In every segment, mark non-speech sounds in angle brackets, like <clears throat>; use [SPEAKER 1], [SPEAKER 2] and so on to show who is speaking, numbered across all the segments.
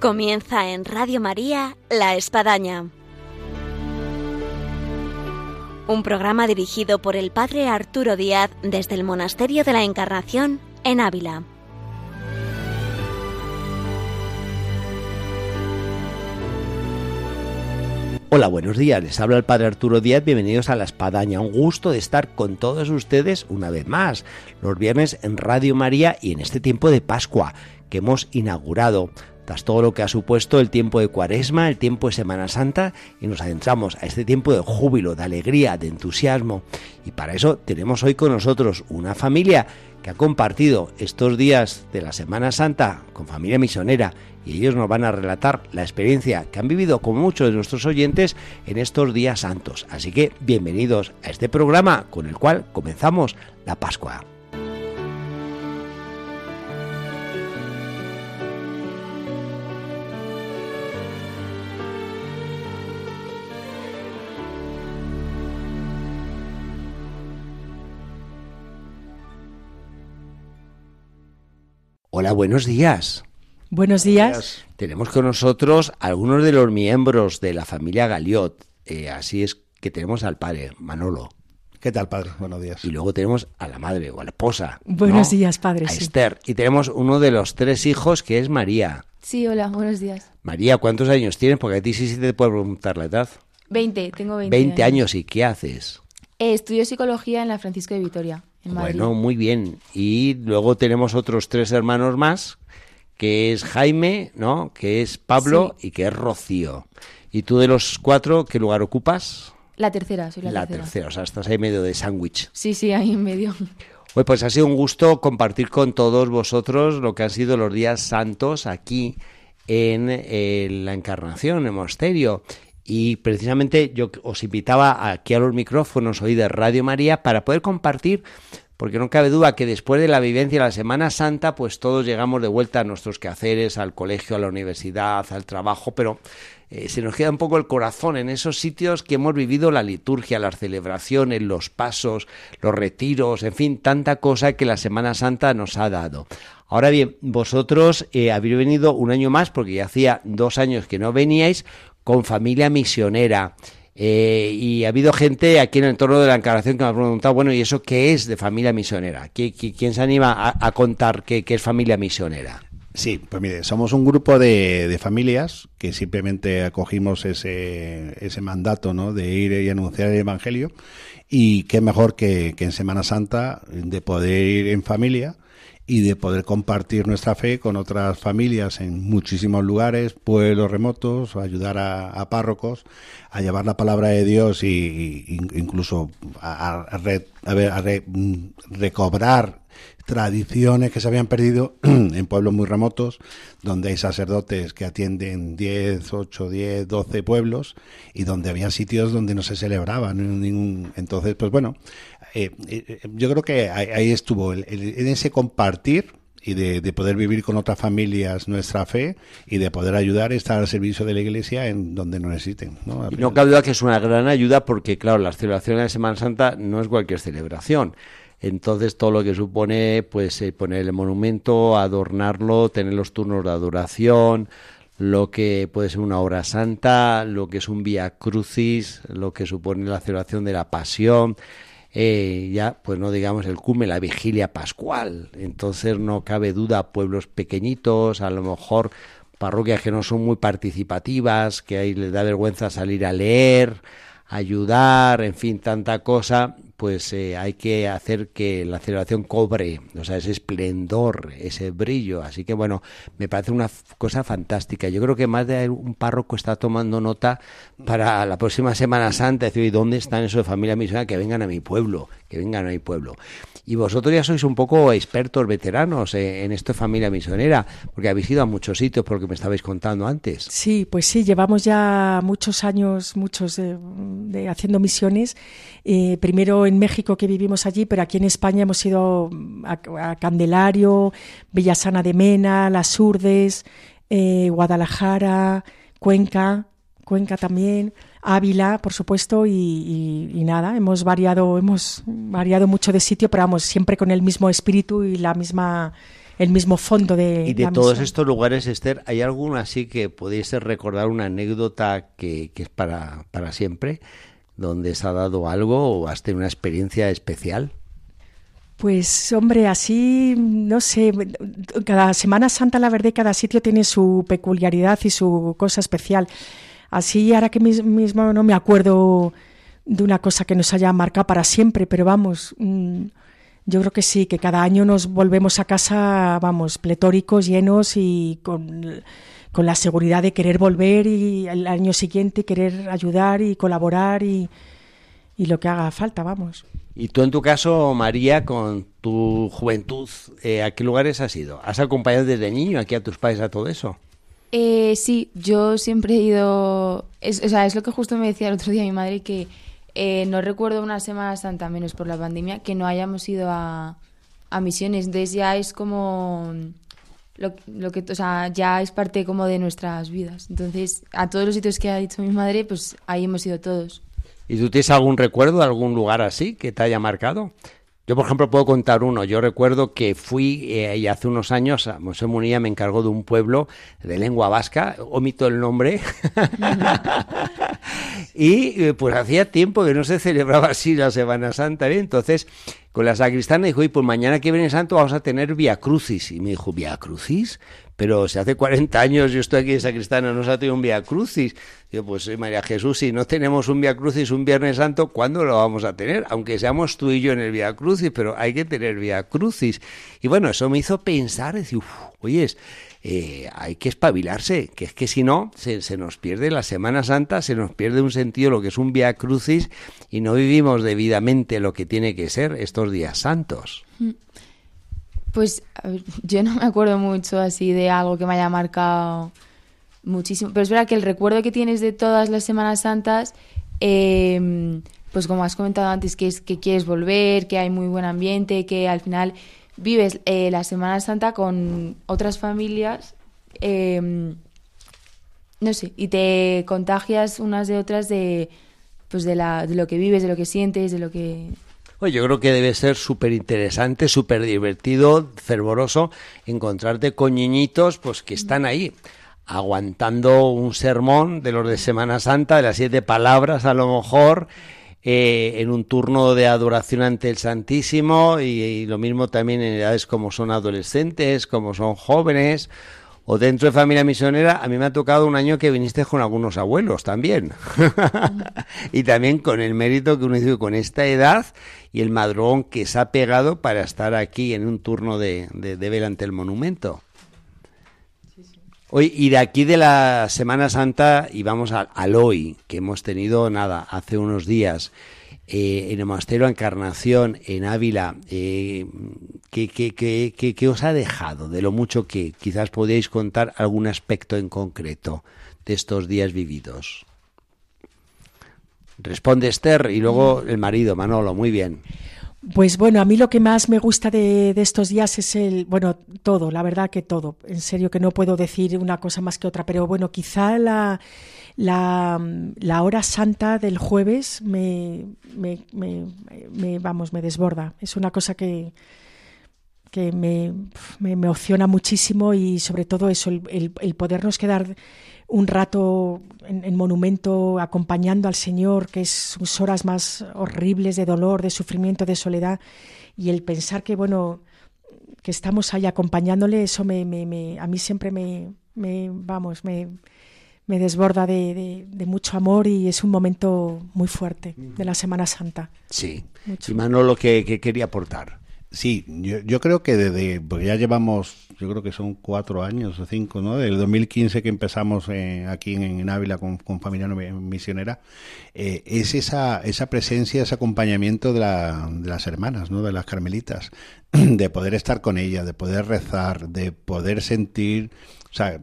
[SPEAKER 1] Comienza en Radio María La Espadaña. Un programa dirigido por el Padre Arturo Díaz desde el Monasterio de la Encarnación en Ávila.
[SPEAKER 2] Hola, buenos días. Les habla el Padre Arturo Díaz. Bienvenidos a La Espadaña. Un gusto de estar con todos ustedes una vez más, los viernes en Radio María y en este tiempo de Pascua que hemos inaugurado tras todo lo que ha supuesto el tiempo de Cuaresma, el tiempo de Semana Santa, y nos adentramos a este tiempo de júbilo, de alegría, de entusiasmo. Y para eso tenemos hoy con nosotros una familia que ha compartido estos días de la Semana Santa con familia misionera y ellos nos van a relatar la experiencia que han vivido con muchos de nuestros oyentes en estos días santos. Así que bienvenidos a este programa con el cual comenzamos la Pascua. Hola, buenos días.
[SPEAKER 3] Buenos días.
[SPEAKER 2] Tenemos con nosotros algunos de los miembros de la familia Galiot. Eh, así es que tenemos al padre, Manolo.
[SPEAKER 4] ¿Qué tal, padre? Buenos días.
[SPEAKER 2] Y luego tenemos a la madre o a la esposa.
[SPEAKER 3] Buenos días, padre.
[SPEAKER 2] A Esther. Y tenemos uno de los tres hijos que es María.
[SPEAKER 5] Sí, hola, buenos días.
[SPEAKER 2] María, ¿cuántos años tienes? Porque a ti sí, sí te puedo preguntar la edad.
[SPEAKER 5] 20, tengo 20.
[SPEAKER 2] 20 años. ¿Y qué haces?
[SPEAKER 5] Eh, estudio psicología en la Francisco de Vitoria.
[SPEAKER 2] Bueno, muy bien. Y luego tenemos otros tres hermanos más, que es Jaime, ¿no? Que es Pablo y que es Rocío. ¿Y tú de los cuatro qué lugar ocupas?
[SPEAKER 5] La tercera, soy la,
[SPEAKER 2] la
[SPEAKER 5] tercera.
[SPEAKER 2] tercera. o sea, estás ahí medio de sándwich.
[SPEAKER 5] Sí, sí, ahí en medio.
[SPEAKER 2] pues ha sido un gusto compartir con todos vosotros lo que han sido los días santos aquí en, en la Encarnación, en el monasterio. Y precisamente yo os invitaba aquí a los micrófonos hoy de Radio María para poder compartir, porque no cabe duda que después de la vivencia de la Semana Santa, pues todos llegamos de vuelta a nuestros quehaceres, al colegio, a la universidad, al trabajo, pero eh, se nos queda un poco el corazón en esos sitios que hemos vivido la liturgia, las celebraciones, los pasos, los retiros, en fin, tanta cosa que la Semana Santa nos ha dado. Ahora bien, vosotros eh, habéis venido un año más, porque ya hacía dos años que no veníais, con familia misionera. Eh, y ha habido gente aquí en el entorno de la encarnación que me ha preguntado, bueno, ¿y eso qué es de familia misionera? ¿Quién se anima a, contar qué, es familia misionera?
[SPEAKER 4] Sí, pues mire, somos un grupo de, familias que simplemente acogimos ese, ese mandato ¿no? de ir y anunciar el Evangelio y qué mejor que, que en Semana Santa de poder ir en familia y de poder compartir nuestra fe con otras familias en muchísimos lugares, pueblos remotos, ayudar a, párrocos a llevar la palabra de Dios y, incluso a, recobrar tradiciones que se habían perdido <clears throat> en pueblos muy remotos, donde hay sacerdotes que atienden 10, 8, 10, 12 pueblos y donde había sitios donde no se celebraban ningún... Entonces, pues bueno, eh, eh, yo creo que ahí, estuvo, en ese compartir y de, poder vivir con otras familias nuestra fe y de poder ayudar a estar al servicio de la iglesia en donde nos necesiten. ¿no?
[SPEAKER 2] Y no cabe duda que es una gran ayuda porque, claro, las celebraciones de Semana Santa no es cualquier celebración. Entonces todo lo que supone pues eh, poner el monumento, adornarlo, tener los turnos de adoración, lo que puede ser una hora santa, lo que es un vía crucis, lo que supone la celebración de la pasión, eh, ya, pues no digamos el cume, la vigilia pascual. Entonces no cabe duda, pueblos pequeñitos, a lo mejor parroquias que no son muy participativas, que ahí les da vergüenza salir a leer, ayudar, en fin, tanta cosa, pues eh, hay que hacer que la celebración cobre, o sea, ese esplendor, ese brillo. Así que bueno, me parece una cosa fantástica. Yo creo que más de un párroco está tomando nota para la próxima Semana Santa, decir, ¿dónde están esos de familia? Que vengan a mi pueblo, que vengan a mi pueblo. Y vosotros ya sois un poco expertos, veteranos eh, en esto de familia misionera, porque habéis ido a muchos sitios, por lo que me estabais contando antes.
[SPEAKER 3] Sí, pues sí, llevamos ya muchos años, muchos de, haciendo misiones. Eh, primero en México que vivimos allí, pero aquí en España hemos ido a, Candelario, Villasana de Mena, Las Urdes, eh, Guadalajara, Cuenca, Cuenca también. Ávila, por supuesto, y, nada, hemos variado, hemos variado mucho de sitio, pero vamos, siempre con el mismo espíritu y la misma el mismo fondo de
[SPEAKER 2] Y de
[SPEAKER 3] la
[SPEAKER 2] todos
[SPEAKER 3] misión.
[SPEAKER 2] estos lugares, Esther, ¿hay alguno así que podéis recordar una anécdota que, que es para, para siempre? Donde se ha dado algo o has tenido una experiencia especial?
[SPEAKER 3] Pues hombre, así, no sé, cada Semana Santa, la verdad, cada sitio tiene su peculiaridad y su cosa especial. Así, ahora que mis- mismo no me acuerdo de una cosa que nos haya marcado para siempre, pero vamos, mm, yo creo que sí, que cada año nos volvemos a casa, vamos, pletóricos, llenos y con, con la seguridad de querer volver y el año siguiente querer ayudar y colaborar y, y lo que haga falta, vamos.
[SPEAKER 2] Y tú en tu caso, María, con tu juventud, eh, ¿a qué lugares has ido? ¿Has acompañado desde niño aquí a tus padres a todo eso?
[SPEAKER 5] Eh, sí, yo siempre he ido. Es, o sea, es lo que justo me decía el otro día mi madre, que eh, no recuerdo una Semana Santa, menos por la pandemia, que no hayamos ido a, misiones. Entonces ya es como. Lo, lo que, o sea, ya es parte como de nuestras vidas. Entonces, a todos los sitios que ha dicho mi madre, pues ahí hemos ido todos.
[SPEAKER 2] ¿Y tú tienes algún recuerdo de algún lugar así que te haya marcado? Yo, por ejemplo, puedo contar uno. Yo recuerdo que fui eh, y hace unos años, a José Munilla me encargó de un pueblo de lengua vasca, omito el nombre, <laughs> y eh, pues hacía tiempo que no se celebraba así la Semana Santa. ¿eh? Entonces, con la sacristana dijo, y pues mañana que viene Santo vamos a tener Via Crucis. Y me dijo, ¿Via Crucis? Pero si hace 40 años yo estoy aquí en sacristana, no se ha tenido un Via Crucis. Digo, pues soy María Jesús, si no tenemos un Via Crucis un Viernes Santo, ¿cuándo lo vamos a tener? Aunque seamos tú y yo en el Via Crucis, pero hay que tener Via Crucis. Y bueno, eso me hizo pensar, decir, "Uf, oyes, eh, hay que espabilarse, que es que si no, se, nos pierde la Semana Santa, se nos pierde un sentido lo que es un Via Crucis y no vivimos debidamente lo que tiene que ser estos días santos.
[SPEAKER 5] Pues <laughs> yo no me acuerdo mucho así de algo que me haya marcado muchísimo. Pero es verdad que el recuerdo que tienes de todas las Semanas Santas, eh, pues como has comentado antes, que es que quieres volver, que hay muy buen ambiente, que al final vives eh, la Semana Santa con otras familias, eh, no sé, y te contagias unas de otras de, pues de, la, de lo que vives, de lo que sientes, de lo que...
[SPEAKER 2] Oye, yo creo que debe ser súper interesante, súper divertido, fervoroso, encontrarte con niñitos pues que están ahí, aguantando un sermón de los de Semana Santa, de las siete palabras a lo mejor, eh, en un turno de adoración ante el Santísimo, y, y lo mismo también en edades como son adolescentes, como son jóvenes, o dentro de familia misionera, a mí me ha tocado un año que viniste con algunos abuelos también. <laughs> y también con el mérito que uno dice con esta edad y el madrón que se ha pegado para estar aquí en un turno de, de, de ver ante el monumento. Hoy, y de aquí de la Semana Santa, y vamos al, al hoy, que hemos tenido, nada, hace unos días, eh, en el Monasterio Encarnación, en Ávila, eh, ¿qué, qué, qué, qué, os ha dejado? De lo mucho que quizás podéis contar algún aspecto en concreto de estos días vividos. Responde Esther y luego el marido, Manolo, muy bien.
[SPEAKER 3] Pues bueno, a mí lo que más me gusta de, de, estos días es el, bueno, todo, la verdad que todo. En serio que no puedo decir una cosa más que otra, pero bueno, quizá la, la, la hora santa del jueves me, me, me, vamos, me desborda. Es una cosa que, que me, me muchísimo y sobre todo eso, el, el, el podernos quedar un rato en, en, monumento acompañando al Señor, que es sus horas más horribles de dolor, de sufrimiento, de soledad, y el pensar que, bueno, que estamos ahí acompañándole, eso me, me, me a mí siempre me, me vamos, me, me desborda de, de, de, mucho amor y es un momento muy fuerte de la Semana Santa.
[SPEAKER 2] Sí. Mucho. Y Manolo, ¿qué, qué quería aportar?
[SPEAKER 4] Sí, yo, yo, creo que desde, porque ya llevamos, yo creo que son cuatro años o cinco, ¿no? Del 2015 que empezamos eh, aquí en, en, Ávila con, con familia misionera, eh, es esa, esa presencia, ese acompañamiento de, la, de las hermanas, ¿no? De las carmelitas, <clears throat> de poder estar con ellas, de poder rezar, de poder sentir o sea,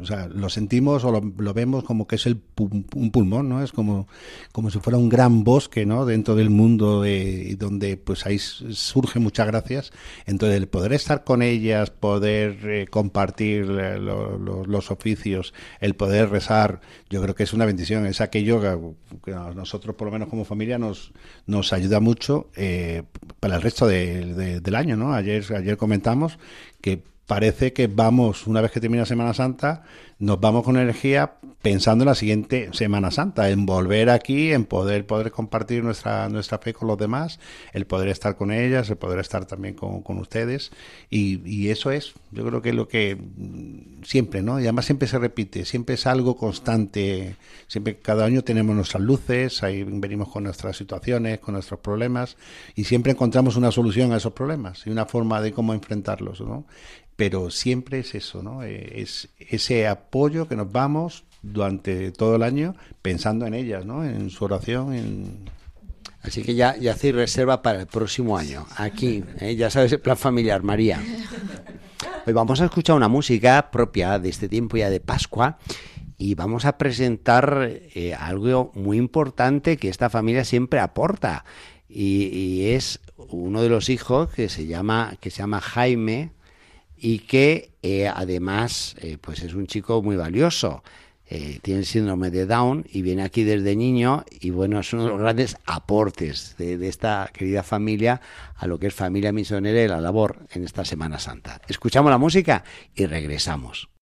[SPEAKER 4] o sea, lo sentimos o lo, lo, vemos como que es el un pulmón, ¿no? Es como, como si fuera un gran bosque, ¿no? Dentro del mundo de, donde pues ahí surge muchas gracias. Entonces, el poder estar con ellas, poder eh, compartir eh, lo, lo, los oficios, el poder rezar, yo creo que es una bendición. Es aquello que, que a nosotros, por lo menos como familia, nos, nos ayuda mucho eh, para el resto de, de, del año, ¿no? Ayer, ayer comentamos que parece que vamos, una vez que termina Semana Santa, nos vamos con energía pensando en la siguiente Semana Santa, en volver aquí, en poder, poder compartir nuestra, nuestra fe con los demás, el poder estar con ellas, el poder estar también con, con ustedes. Y, y, eso es, yo creo que es lo que siempre, ¿no? Y además siempre se repite, siempre es algo constante, siempre cada año tenemos nuestras luces, ahí venimos con nuestras situaciones, con nuestros problemas, y siempre encontramos una solución a esos problemas y una forma de cómo enfrentarlos, ¿no? Pero siempre es eso, ¿no? Eh, es ese apoyo que nos vamos durante todo el año pensando en ellas, ¿no? En su oración, en...
[SPEAKER 6] Así que ya, ya hacéis reserva para el próximo año. Aquí, ¿eh? ya sabes el plan familiar, María. <laughs> Hoy vamos a escuchar una música propia de este tiempo ya de Pascua y vamos a presentar eh, algo muy importante que esta familia siempre aporta y, y, es uno de los hijos que se llama que se llama Jaime y que eh, además eh, pues es un chico muy valioso. Eh, tiene síndrome de Down y viene aquí desde niño y bueno, es uno de los grandes aportes de, de, esta querida familia a lo que es familia misionera y la labor en esta Semana Santa. Escuchamos la música y regresamos.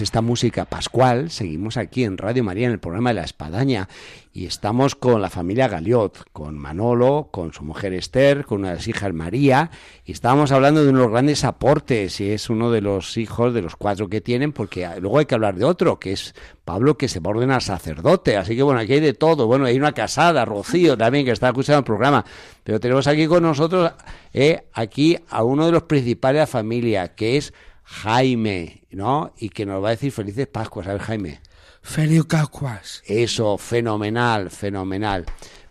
[SPEAKER 6] Esta música pascual, seguimos aquí en Radio María en el programa de la Espadaña y estamos con la familia Galiot, con Manolo, con su mujer Esther, con una de las hijas María y estábamos hablando de unos grandes aportes y es uno de los hijos de los cuatro que tienen porque luego hay que hablar de otro que es Pablo que se va a ordenar sacerdote, así que bueno, aquí hay de todo, bueno, hay una casada, Rocío <laughs> también que está escuchando el programa, pero tenemos aquí con nosotros eh, aquí a uno de los principales de la familia que es Jaime, ¿no? Y que nos va a decir felices Pascuas. A ver, Jaime.
[SPEAKER 7] Feliz Pascuas.
[SPEAKER 6] Eso, fenomenal, fenomenal.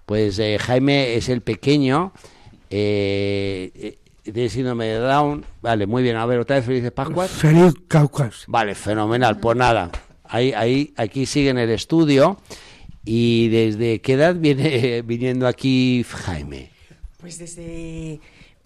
[SPEAKER 6] Pues eh, Jaime es el pequeño eh, de síndrome de Down. Vale, muy bien. A ver, otra vez felices Pascuas.
[SPEAKER 7] Feliz Pascuas.
[SPEAKER 6] Vale, fenomenal. Pues nada, ahí, ahí, aquí sigue en el estudio.
[SPEAKER 2] ¿Y desde qué edad viene <laughs> viniendo aquí Jaime?
[SPEAKER 3] Pues desde...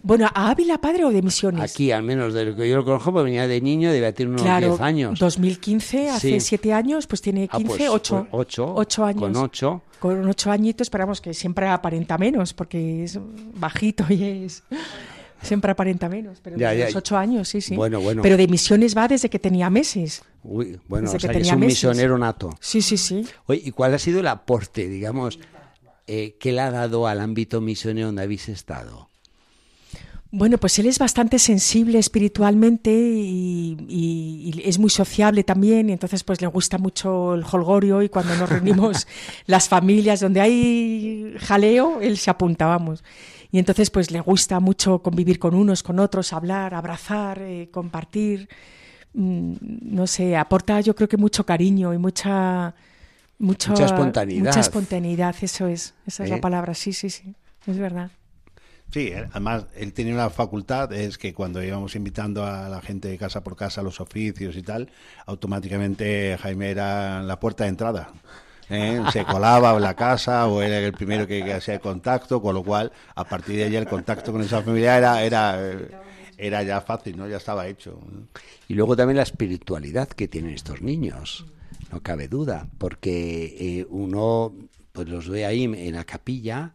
[SPEAKER 3] Bueno, ¿a Ávila padre o de misiones?
[SPEAKER 2] Aquí, al menos de lo que yo lo conozco, porque venía de niño, debía tener unos
[SPEAKER 3] claro,
[SPEAKER 2] 10 años.
[SPEAKER 3] 2015, hace
[SPEAKER 2] Sí.
[SPEAKER 3] 7 años, pues tiene
[SPEAKER 2] Ah,
[SPEAKER 3] 15,
[SPEAKER 2] pues,
[SPEAKER 3] 8,
[SPEAKER 2] pues, ocho,
[SPEAKER 3] 8 años.
[SPEAKER 2] Con 8.
[SPEAKER 3] Con 8 añitos, esperamos que siempre aparenta menos, porque es bajito y es... Siempre aparenta menos, pero
[SPEAKER 2] Ya, ya.
[SPEAKER 3] los 8 años, sí, sí.
[SPEAKER 2] Bueno, bueno.
[SPEAKER 3] Pero de misiones va desde que tenía meses.
[SPEAKER 2] Uy, bueno,
[SPEAKER 3] Desde
[SPEAKER 2] o sea, que es un
[SPEAKER 3] meses.
[SPEAKER 2] misionero nato.
[SPEAKER 3] Sí, sí, sí.
[SPEAKER 2] Oye, ¿y cuál ha sido el aporte, digamos, eh, que le ha dado al ámbito misionero donde habéis estado?
[SPEAKER 3] Bueno, pues él es bastante sensible espiritualmente y, y- y es muy sociable también, y entonces pues le gusta mucho el holgorio y cuando nos reunimos <laughs> las familias donde hay jaleo, él se apunta, vamos. Y entonces pues le gusta mucho convivir con unos, con otros, hablar, abrazar, eh, compartir, Mm, no sé, aporta yo creo que mucho cariño y mucha... Mucho,
[SPEAKER 2] Mucha espontaneidad.
[SPEAKER 3] Mucha espontaneidad, eso es, esa es
[SPEAKER 2] ¿Eh?
[SPEAKER 3] la palabra, sí, sí, sí, es verdad.
[SPEAKER 4] Sí, él- además él tenía una facultad, es que cuando íbamos invitando a la gente de casa por casa a los oficios y tal, automáticamente Jaime era la puerta de entrada. ¿eh? Se colaba en la casa o era el primero que, hacía el contacto, con lo cual a partir de allí el contacto con esa familia era, era, eh, era ya fácil, ¿no? ya estaba hecho.
[SPEAKER 2] Y luego también la espiritualidad que tienen estos niños, no cabe duda, porque eh, uno pues los ve ahí en la capilla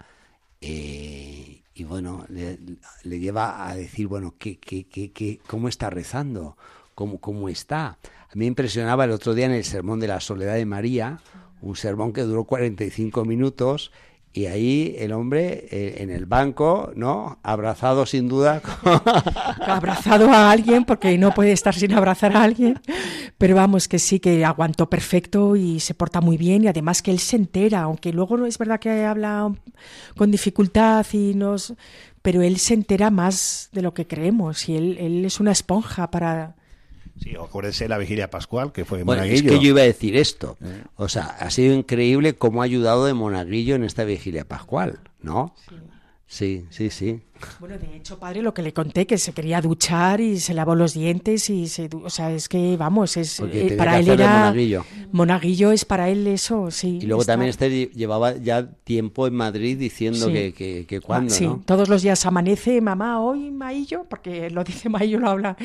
[SPEAKER 2] eh, y bueno, le, le lleva a decir, bueno, ¿qué, qué, qué, qué- cómo está rezando? ¿Cómo, ¿Cómo está? A mí me impresionaba el otro día en el sermón de la soledad de María, un sermón que duró 45 minutos y ahí el hombre eh, en el banco, ¿no? Abrazado sin duda. <laughs>
[SPEAKER 3] abrazado a alguien porque no puede estar sin abrazar a alguien, pero vamos que sí que aguantó perfecto y se porta muy bien y además que él se entera, aunque luego es verdad que habla con dificultad y nos pero él se entera más de lo que creemos y él, él es una esponja para
[SPEAKER 4] Sí, acuérdese la vigilia pascual, que fue en
[SPEAKER 2] Bueno, es
[SPEAKER 4] Monaguillo.
[SPEAKER 2] que yo iba a decir esto. O sea, ha sido increíble cómo ha ayudado de Monaguillo en esta vigilia pascual, ¿no? Sí, sí, sí.
[SPEAKER 3] Bueno, de hecho, padre, lo que le conté, que se quería duchar y se lavó los dientes y se... O sea, es que, vamos, es eh, para él era...
[SPEAKER 2] monaguillo.
[SPEAKER 3] Monaguillo es para él eso, sí.
[SPEAKER 2] Y luego
[SPEAKER 3] está-
[SPEAKER 2] también este lle- llevaba ya tiempo en Madrid diciendo
[SPEAKER 3] Sí.
[SPEAKER 2] que, que, que
[SPEAKER 3] Ah, sí,
[SPEAKER 2] ¿no?
[SPEAKER 3] todos los días amanece, mamá, hoy Maillo, porque lo dice Maillo, lo habla.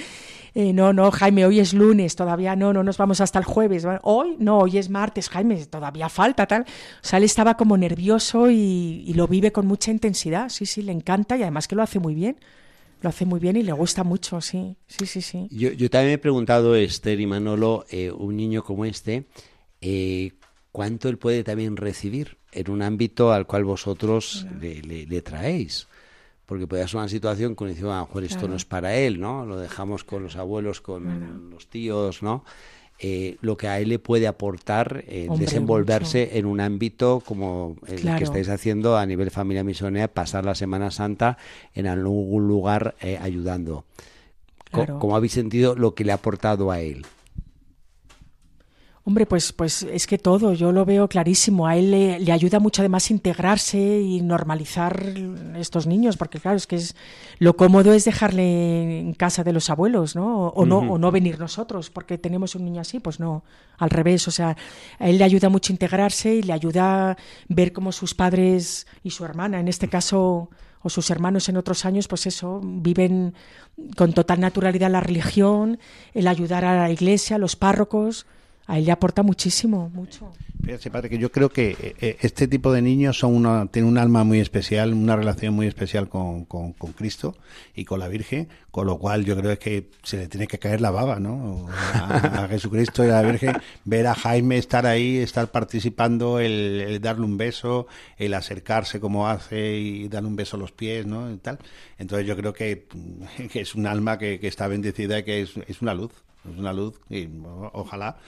[SPEAKER 3] Eh, no, no, Jaime, hoy es lunes, todavía no, no nos vamos hasta el jueves. Hoy, no, hoy es martes, Jaime, todavía falta, tal. O sea, él estaba como nervioso y, y lo vive con mucha intensidad, sí, sí, le encanta y además que lo hace muy bien. Lo hace muy bien y le gusta mucho, sí, sí, sí, sí.
[SPEAKER 2] Yo, yo también me he preguntado, Esther y Manolo, eh, un niño como este, eh, ¿cuánto él puede también recibir en un ámbito al cual vosotros le, le- le traéis? Porque puede ser una situación que uno dice, "Bueno, a lo mejor esto
[SPEAKER 3] Claro.
[SPEAKER 2] no es para él, ¿no? Lo dejamos con los abuelos, con los tíos, ¿no? Eh, lo que a él le puede aportar eh,
[SPEAKER 3] Hombre,
[SPEAKER 2] desenvolverse en un ámbito como el
[SPEAKER 3] Claro.
[SPEAKER 2] que estáis haciendo a nivel familia misionera, pasar la Semana Santa en algún lugar eh, ayudando.
[SPEAKER 3] Claro.
[SPEAKER 2] ¿Cómo habéis sentido lo que le ha aportado a él?
[SPEAKER 3] Hombre, pues, pues es que todo, yo lo veo clarísimo. A él le, le ayuda mucho además integrarse y normalizar estos niños, porque claro, es que es lo cómodo es dejarle en casa de los abuelos, ¿no? O, no, o no venir nosotros, porque tenemos un niño así, pues no, al revés. O sea, a él le ayuda mucho integrarse y le ayuda ver cómo sus padres y su hermana, en este caso, o sus hermanos en otros años, pues eso, viven con total naturalidad la religión, el ayudar a la iglesia, a los párrocos. A él le aporta muchísimo, mucho.
[SPEAKER 4] Fíjate, padre, que yo creo que eh, este tipo de niños son una, tienen un alma muy especial, una relación muy especial con, con- Cristo y con la Virgen, con lo cual yo creo que se le tiene que caer la baba, ¿no? A, a Jesucristo y a la Virgen, ver a Jaime estar ahí, estar participando, el, el darle un beso, el acercarse como hace y darle un beso a los pies, ¿no? Y tal. Entonces yo creo que, que es un alma que, que está bendecida y que es, es una luz es una luz y ojalá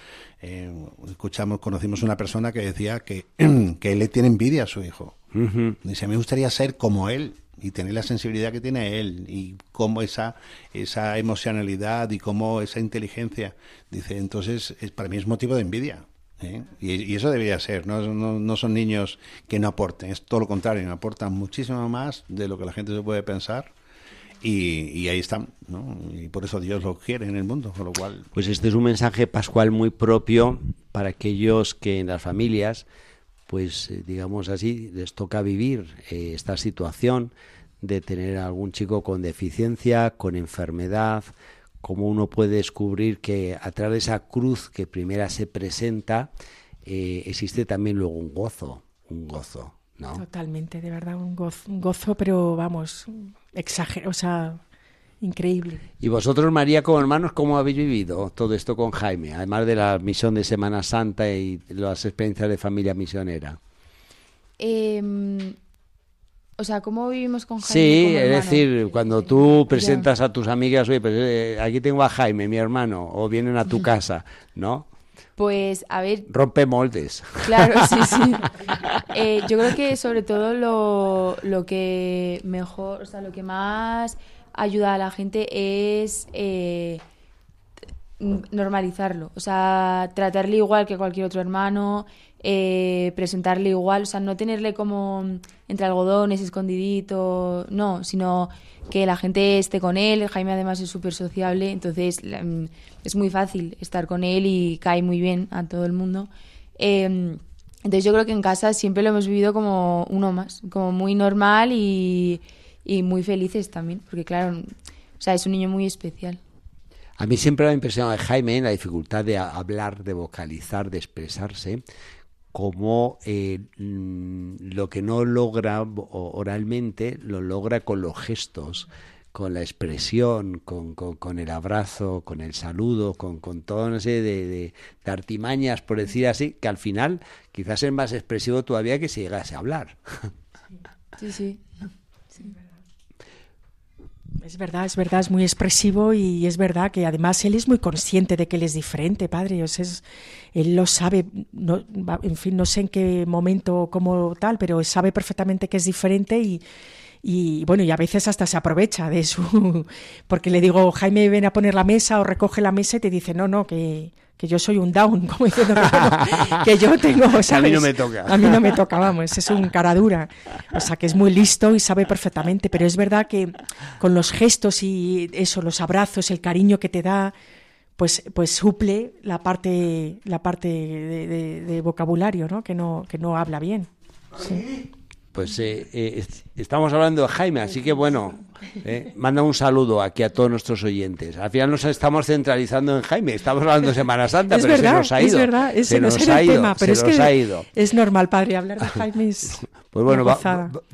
[SPEAKER 4] eh, escuchamos conocimos una persona que decía que, <clears throat> que él le tiene envidia a su hijo dice me gustaría ser como él y tener la sensibilidad que tiene él y cómo esa esa emocionalidad y cómo esa inteligencia dice entonces es, para mí es motivo de envidia ¿eh? y, y eso debería ser ¿no? No, no son niños que no aporten es todo lo contrario aportan muchísimo más de lo que la gente se puede pensar y, y ahí están, ¿no? Y por eso Dios los quiere en el mundo, con lo cual...
[SPEAKER 2] Pues este es un mensaje pascual muy propio para aquellos que en las familias pues eh, digamos así, les toca vivir eh, esta situación de tener algún chico con deficiencia, con enfermedad, cómo uno puede descubrir que a través de esa cruz que primera se presenta, eh, existe también luego un gozo, un gozo, ¿no?
[SPEAKER 3] Totalmente, de verdad, un gozo, un gozo pero vamos, exagerado, o sea, increíble.
[SPEAKER 2] Y vosotros, María, como hermanos, ¿cómo habéis vivido todo esto con Jaime? Además de la misión de Semana Santa y las experiencias de familia misionera.
[SPEAKER 5] Em, o sea, ¿cómo vivimos con Jaime?
[SPEAKER 2] Sí,
[SPEAKER 5] como
[SPEAKER 2] es
[SPEAKER 5] hermano?
[SPEAKER 2] decir, cuando tú presentas a tus amigas, oye, pues eh, aquí tengo a Jaime, mi hermano, o vienen a tu casa, ¿no?
[SPEAKER 5] Pues, a ver,
[SPEAKER 2] Rompe moldes.
[SPEAKER 5] Claro, sí, sí. <laughs> Eh, yo creo que sobre todo lo, lo que mejor, o sea, lo que más ayuda a la gente es eh, normalizarlo. O sea, tratarle igual que cualquier otro hermano, eh, presentarle igual, o sea, no tenerle como entre algodones, escondidito, no, sino que la gente esté con él. Jaime además es súper sociable, entonces mm, es muy fácil estar con él y cae muy bien a todo el mundo. Eh, entonces yo creo que en casa siempre lo hemos vivido como uno más, como muy normal y, y muy felices también, porque claro, o sea, es un niño muy especial.
[SPEAKER 2] A mí siempre me ha impresionado de Jaime la dificultad de hablar, de vocalizar, de expresarse, como eh, mm, lo que no logra oralmente lo logra con los gestos, con la expresión, con, con- con el abrazo, con el saludo, con, con toda una serie de, de- de artimañas, por decir así, que al final quizás es más expresivo todavía que si llegase a hablar.
[SPEAKER 5] Sí, sí.
[SPEAKER 3] Es verdad, es verdad, es muy expresivo y es verdad que además él es muy consciente de que él es diferente, padre. O sea, es- él lo sabe, no, en fin, no sé en qué momento o cómo tal, pero sabe perfectamente que es diferente y, y bueno, y a veces hasta se aprovecha de su... <laughs> Porque le digo, Jaime, ven a poner la mesa o recoge la mesa y te dice, no, no, que, que yo soy un down, <laughs> como diciendo que, no, que yo tengo, <laughs> ¿sabes?
[SPEAKER 2] A mí no me toca.
[SPEAKER 3] A mí no me toca, vamos, es un cara dura. O sea, que es muy listo y sabe perfectamente, pero es verdad que con los gestos y eso, los abrazos, el cariño que te da, pues, pues suple la parte, la parte de, de- de vocabulario, ¿no? Que no, que no habla bien. Sí.
[SPEAKER 2] Pues eh, eh, est- estamos hablando de Jaime, así que bueno, eh, manda un saludo aquí a todos nuestros oyentes. Al final nos estamos centralizando en Jaime, estamos hablando de Semana <laughs> Santa,
[SPEAKER 3] es
[SPEAKER 2] pero
[SPEAKER 3] verdad,
[SPEAKER 2] se nos ha ido.
[SPEAKER 3] es verdad, ese
[SPEAKER 2] se
[SPEAKER 3] no
[SPEAKER 2] nos
[SPEAKER 3] era el
[SPEAKER 2] ido,
[SPEAKER 3] tema, pero
[SPEAKER 2] se
[SPEAKER 3] es
[SPEAKER 2] nos
[SPEAKER 3] que
[SPEAKER 2] ha ido.
[SPEAKER 3] es normal, padre, hablar de <laughs> Jaime es
[SPEAKER 2] Pues bueno, va-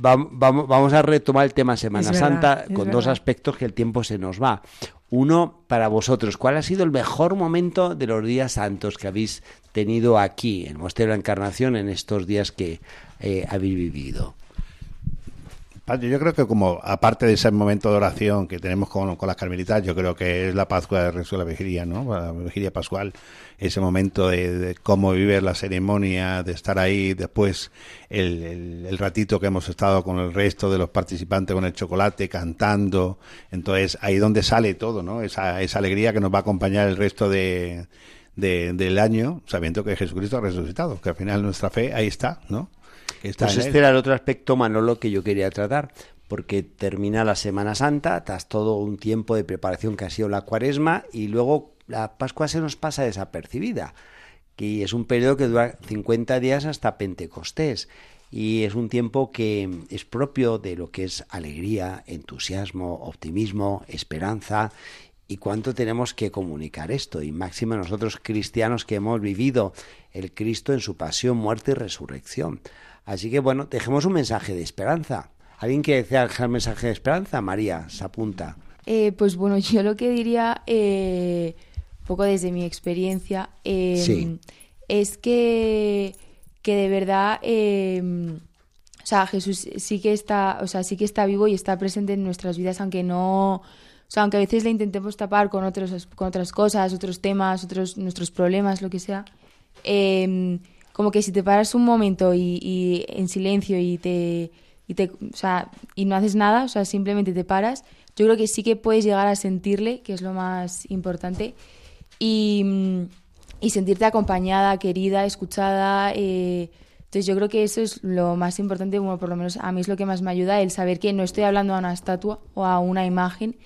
[SPEAKER 2] va- vamos, vamos a retomar el tema Semana
[SPEAKER 3] verdad,
[SPEAKER 2] Santa con dos aspectos que el tiempo se nos va. Uno, para vosotros, ¿cuál ha sido el mejor momento de los días santos que habéis tenido aquí, en Monasterio de la Encarnación, en estos días que eh, vivido?
[SPEAKER 4] Yo creo que como aparte de ese momento de oración que tenemos con, con las carmelitas, yo creo que es la Pascua de Resurrección, la vigilia, ¿no? La vigilia pascual, ese momento de, de cómo vivir la ceremonia, de estar ahí, después el, el- ratito que hemos estado con el resto de los participantes con el chocolate, cantando, entonces ahí donde sale todo, ¿no? Esa, esa alegría que nos va a acompañar el resto de, de- del año, sabiendo que Jesucristo ha resucitado, que al final nuestra fe ahí está, ¿no? Está
[SPEAKER 2] Pues
[SPEAKER 4] él.
[SPEAKER 2] este era el otro aspecto, Manolo, que yo quería tratar, porque termina la Semana Santa, tras todo un tiempo de preparación que ha sido la cuaresma, y luego la Pascua se nos pasa desapercibida, que es un periodo que dura 50 días hasta Pentecostés, y es un tiempo que es propio de lo que es alegría, entusiasmo, optimismo, esperanza, y cuánto tenemos que comunicar esto, y máximo nosotros cristianos que hemos vivido el Cristo en su pasión, muerte y resurrección. Así que bueno, dejemos un mensaje de esperanza. ¿Alguien quiere dejar un mensaje de esperanza? María, se apunta.
[SPEAKER 5] Eh, pues bueno, <laughs> yo lo que diría, eh, un poco desde mi experiencia, eh,
[SPEAKER 2] Sí.
[SPEAKER 5] es que, que de verdad, eh, o sea, Jesús sí que está, o sea, sí que está vivo y está presente en nuestras vidas, aunque no, o sea, aunque a veces le intentemos tapar con otros, con otras cosas, otros temas, otros nuestros problemas, lo que sea. eh, como que si te paras un momento y, y en silencio y te, y te, o sea, y no haces nada, o sea, simplemente te paras, yo creo que sí que puedes llegar a sentirle, que es lo más importante, y, y sentirte acompañada, querida, escuchada. eh, entonces yo creo que eso es lo más importante, bueno, por lo menos a mí es lo que más me ayuda, el saber que no estoy hablando a una estatua o a una imagen,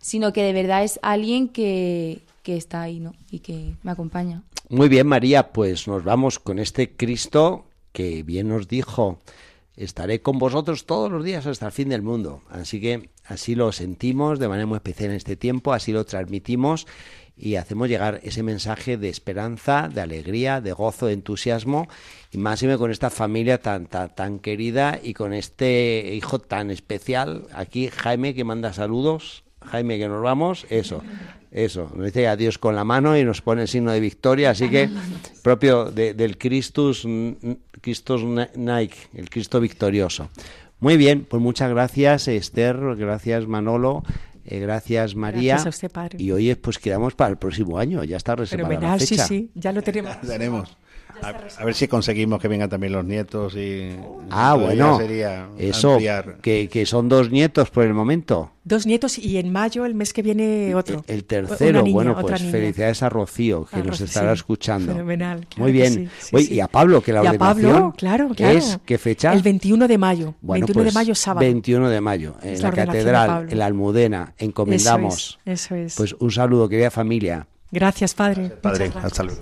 [SPEAKER 5] sino que de verdad es alguien que, que está ahí, ¿no? Y que me acompaña.
[SPEAKER 2] Muy bien, María, pues nos vamos con este Cristo que bien nos dijo, estaré con vosotros todos los días hasta el fin del mundo. Así que así lo sentimos de manera muy especial en este tiempo, así lo transmitimos y hacemos llegar ese mensaje de esperanza, de alegría, de gozo, de entusiasmo y más con esta familia tan, tan, tan querida y con este hijo tan especial. Aquí Jaime que manda saludos. Jaime, que nos vamos, eso, eso, nos dice adiós con la mano y nos pone el signo de victoria, así que <laughs> propio del Christus, Christus Nike, el Cristo victorioso. Muy bien, pues muchas gracias Esther, gracias Manolo, eh, gracias María.
[SPEAKER 3] Gracias a usted, padre.
[SPEAKER 2] Y hoy pues quedamos para el próximo año, ya está reservada la fecha.
[SPEAKER 3] sí, sí, ya lo tenemos.
[SPEAKER 4] tenemos. A, ver si conseguimos que vengan también los nietos y...
[SPEAKER 2] Ah, bueno, eso, que, que, son dos nietos por el momento.
[SPEAKER 3] Dos nietos y en mayo, el mes que viene, otro.
[SPEAKER 2] El, tercero, bueno, pues felicidades a Rocío, que nos estará escuchando.
[SPEAKER 3] Fenomenal.
[SPEAKER 2] Muy bien. y a Pablo, que la y
[SPEAKER 3] Pablo, claro, claro.
[SPEAKER 2] es, ¿qué fecha?
[SPEAKER 3] El 21 de mayo. 21 de pues mayo, sábado.
[SPEAKER 2] 21 de mayo, en la, catedral, en la Almudena, encomendamos.
[SPEAKER 3] Eso es,
[SPEAKER 2] Pues un saludo, querida familia.
[SPEAKER 3] Gracias, padre.
[SPEAKER 4] padre, hasta luego.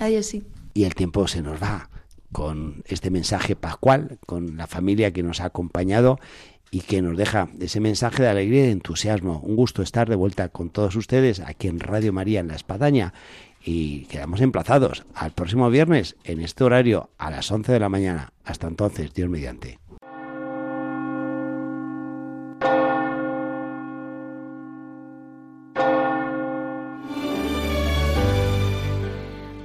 [SPEAKER 5] Adiós, sí
[SPEAKER 2] y el tiempo se nos va con este mensaje pascual, con la familia que nos ha acompañado y que nos deja ese mensaje de alegría y de entusiasmo. Un gusto estar de vuelta con todos ustedes aquí en Radio María en La Espadaña y quedamos emplazados al próximo viernes en este horario a las 11 de la mañana. Hasta entonces, Dios mediante.